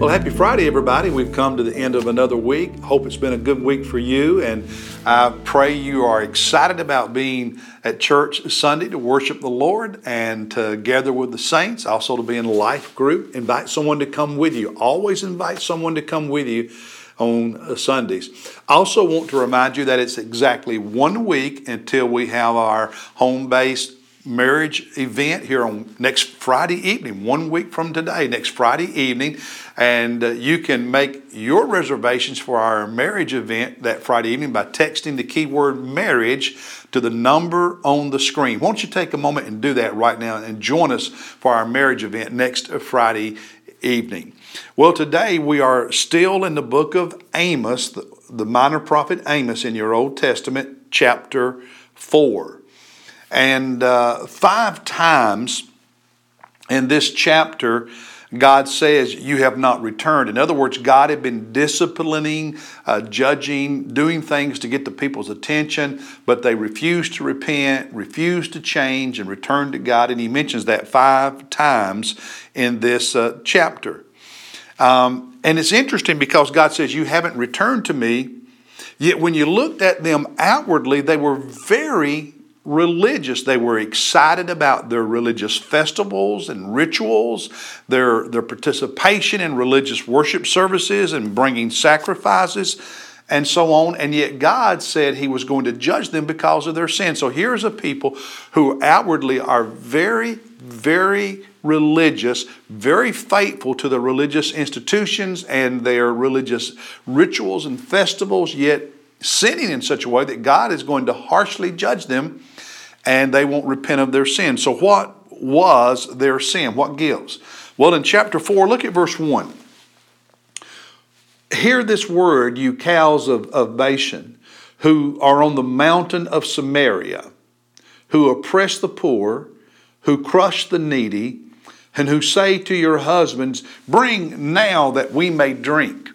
Well, happy Friday, everybody. We've come to the end of another week. Hope it's been a good week for you, and I pray you are excited about being at church Sunday to worship the Lord and to gather with the saints, also to be in a life group. Invite someone to come with you. Always invite someone to come with you on uh, Sundays. I also want to remind you that it's exactly one week until we have our home based marriage event here on next Friday evening, one week from today, next Friday evening. And uh, you can make your reservations for our marriage event that Friday evening by texting the keyword marriage to the number on the screen. Won't you take a moment and do that right now and join us for our marriage event next Friday evening? Well, today we are still in the book of Amos, the, the minor prophet Amos in your Old Testament, chapter 4. And uh, five times in this chapter, God says, You have not returned. In other words, God had been disciplining, uh, judging, doing things to get the people's attention, but they refused to repent, refused to change, and return to God. And He mentions that five times in this uh, chapter. Um, and it's interesting because God says, You haven't returned to me. Yet when you looked at them outwardly, they were very religious. They were excited about their religious festivals and rituals, their, their participation in religious worship services and bringing sacrifices and so on. And yet God said He was going to judge them because of their sin. So here's a people who outwardly are very, very religious, very faithful to the religious institutions and their religious rituals and festivals, yet sinning in such a way that God is going to harshly judge them and they won't repent of their sin. So, what was their sin? What gives? Well, in chapter 4, look at verse 1. Hear this word, you cows of, of Bashan, who are on the mountain of Samaria, who oppress the poor, who crush the needy, and who say to your husbands, Bring now that we may drink.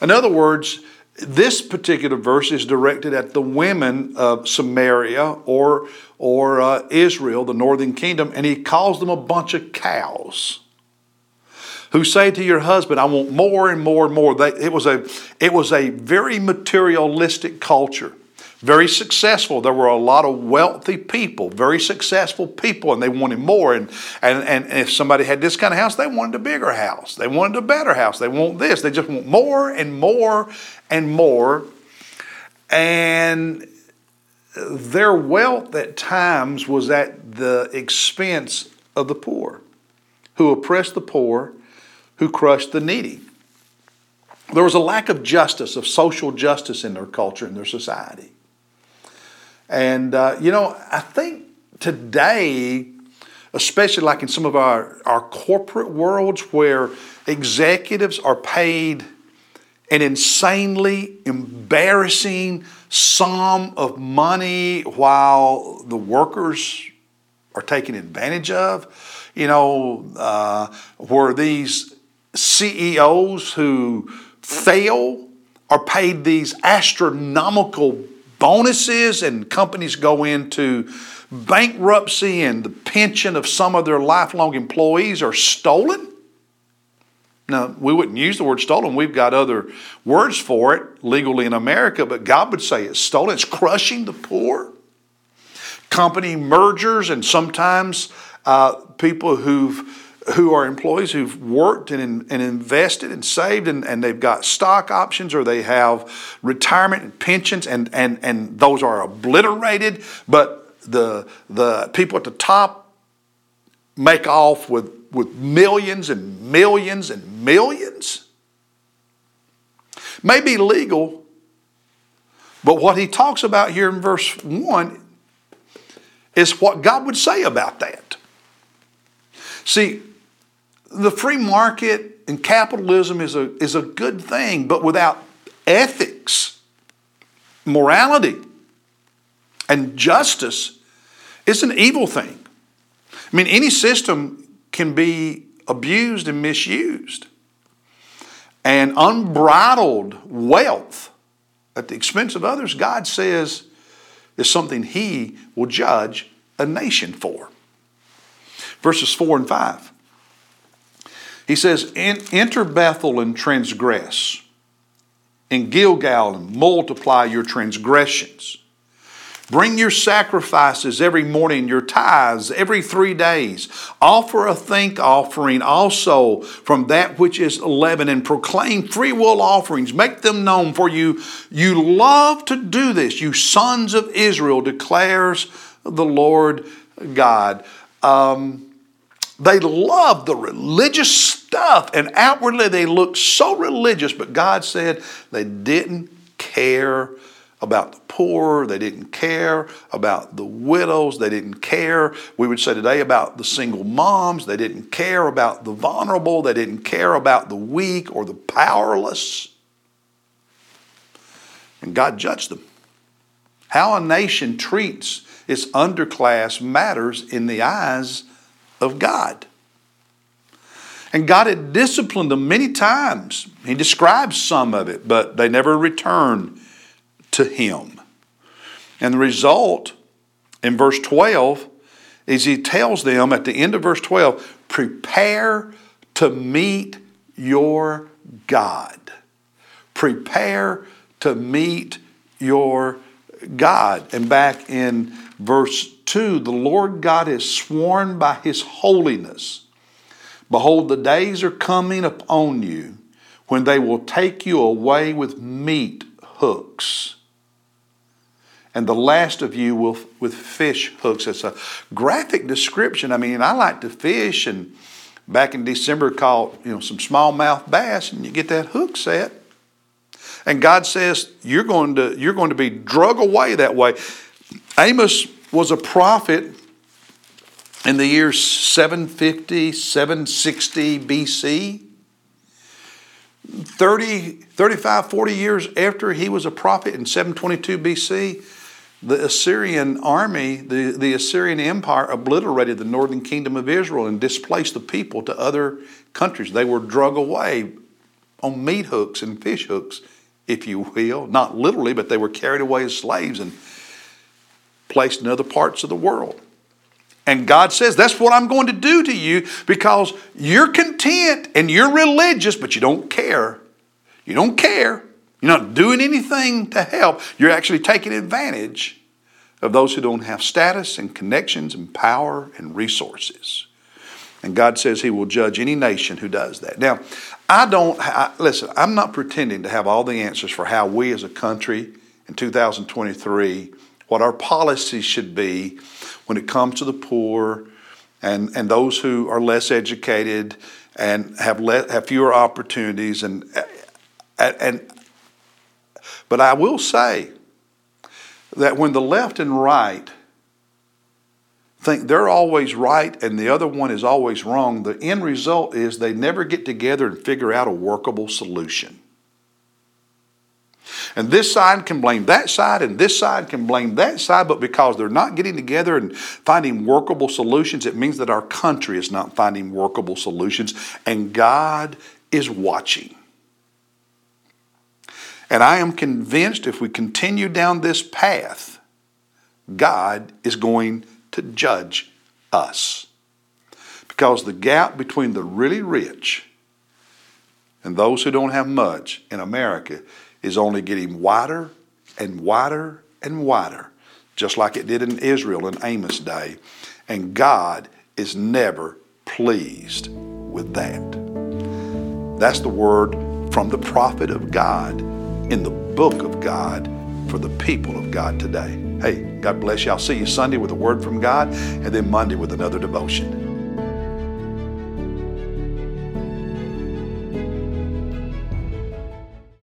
In other words, this particular verse is directed at the women of Samaria or, or uh, Israel, the northern kingdom, and he calls them a bunch of cows who say to your husband, I want more and more and more. They, it, was a, it was a very materialistic culture very successful. There were a lot of wealthy people, very successful people, and they wanted more. And, and, and if somebody had this kind of house, they wanted a bigger house. They wanted a better house. They want this. They just want more and more and more. And their wealth at times was at the expense of the poor, who oppressed the poor, who crushed the needy. There was a lack of justice, of social justice in their culture, in their society. And, uh, you know, I think today, especially like in some of our, our corporate worlds where executives are paid an insanely embarrassing sum of money while the workers are taken advantage of. You know, uh, where these CEOs who fail are paid these astronomical bonuses and companies go into bankruptcy and the pension of some of their lifelong employees are stolen. Now, we wouldn't use the word stolen. We've got other words for it legally in America, but God would say it's stolen. It's crushing the poor. Company mergers, and sometimes uh, people who've who are employees who've worked and, and invested and saved and, and they've got stock options or they have retirement and pensions and, and, and those are obliterated but the, the people at the top make off with, with millions and millions and millions. May be legal but what he talks about here in verse 1 is what god would say about that. See the free market and capitalism is a, is a good thing, but without ethics, morality, and justice, it's an evil thing. I mean, any system can be abused and misused. And unbridled wealth at the expense of others, God says, is something He will judge a nation for. Verses 4 and 5. He says, Enter Bethel and transgress, in Gilgal and multiply your transgressions. Bring your sacrifices every morning, your tithes every three days. Offer a thank offering also from that which is and proclaim free will offerings. Make them known, for you you love to do this. You sons of Israel declares the Lord God. Um, they love the religious stuff, and outwardly they look so religious, but God said they didn't care about the poor, they didn't care about the widows, they didn't care, we would say today, about the single moms, they didn't care about the vulnerable, they didn't care about the weak or the powerless. And God judged them. How a nation treats its underclass matters in the eyes of God. And God had disciplined them many times. He describes some of it, but they never returned to Him. And the result in verse 12 is He tells them at the end of verse 12, prepare to meet your God. Prepare to meet your God. And back in verse 2, the Lord God has sworn by his holiness. Behold, the days are coming upon you when they will take you away with meat hooks. And the last of you will with fish hooks. It's a graphic description. I mean, I like to fish and back in December caught, you know, some smallmouth bass and you get that hook set. And God says, You're going to, you're going to be drug away that way. Amos was a prophet in the years 750, 760 BC. 30, 35, 40 years after he was a prophet in 722 BC, the Assyrian army, the, the Assyrian Empire, obliterated the northern kingdom of Israel and displaced the people to other countries. They were drug away on meat hooks and fish hooks, if you will. Not literally, but they were carried away as slaves and placed in other parts of the world. And God says, That's what I'm going to do to you because you're content and you're religious, but you don't care. You don't care. You're not doing anything to help. You're actually taking advantage of those who don't have status and connections and power and resources. And God says He will judge any nation who does that. Now, I don't, I, listen, I'm not pretending to have all the answers for how we as a country in 2023 what our policies should be when it comes to the poor and, and those who are less educated and have, le- have fewer opportunities. And, and, and, but I will say that when the left and right think they're always right and the other one is always wrong, the end result is they never get together and figure out a workable solution. And this side can blame that side, and this side can blame that side, but because they're not getting together and finding workable solutions, it means that our country is not finding workable solutions, and God is watching. And I am convinced if we continue down this path, God is going to judge us. Because the gap between the really rich and those who don't have much in America is only getting wider and wider and wider, just like it did in Israel in Amos' day. And God is never pleased with that. That's the word from the prophet of God in the book of God for the people of God today. Hey, God bless you. I'll see you Sunday with a word from God and then Monday with another devotion.